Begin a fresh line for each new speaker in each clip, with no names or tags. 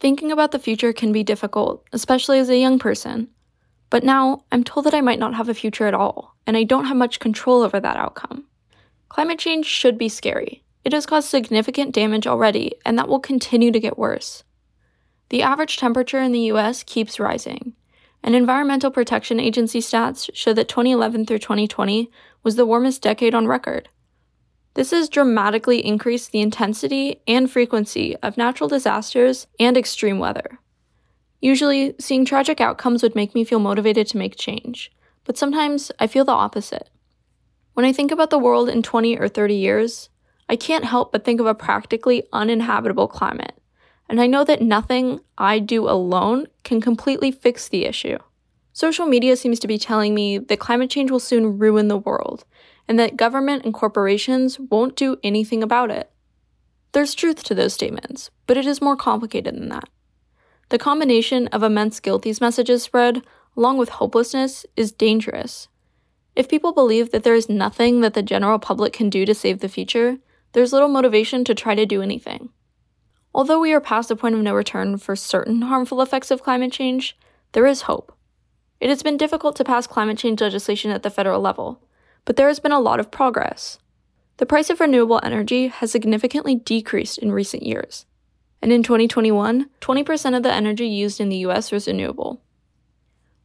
Thinking about the future can be difficult, especially as a young person. But now, I'm told that I might not have a future at all, and I don't have much control over that outcome. Climate change should be scary. It has caused significant damage already, and that will continue to get worse. The average temperature in the US keeps rising, and Environmental Protection Agency stats show that 2011 through 2020 was the warmest decade on record. This has dramatically increased the intensity and frequency of natural disasters and extreme weather. Usually, seeing tragic outcomes would make me feel motivated to make change, but sometimes I feel the opposite. When I think about the world in 20 or 30 years, I can't help but think of a practically uninhabitable climate, and I know that nothing I do alone can completely fix the issue. Social media seems to be telling me that climate change will soon ruin the world, and that government and corporations won't do anything about it. There's truth to those statements, but it is more complicated than that. The combination of immense guilt these messages spread, along with hopelessness, is dangerous. If people believe that there is nothing that the general public can do to save the future, there's little motivation to try to do anything. Although we are past the point of no return for certain harmful effects of climate change, there is hope. It has been difficult to pass climate change legislation at the federal level, but there has been a lot of progress. The price of renewable energy has significantly decreased in recent years. And in 2021, 20% of the energy used in the US was renewable.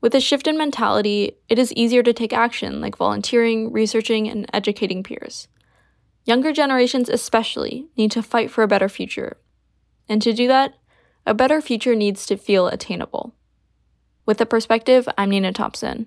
With a shift in mentality, it is easier to take action like volunteering, researching, and educating peers. Younger generations, especially, need to fight for a better future. And to do that, a better future needs to feel attainable. With a perspective, I'm Nina Thompson.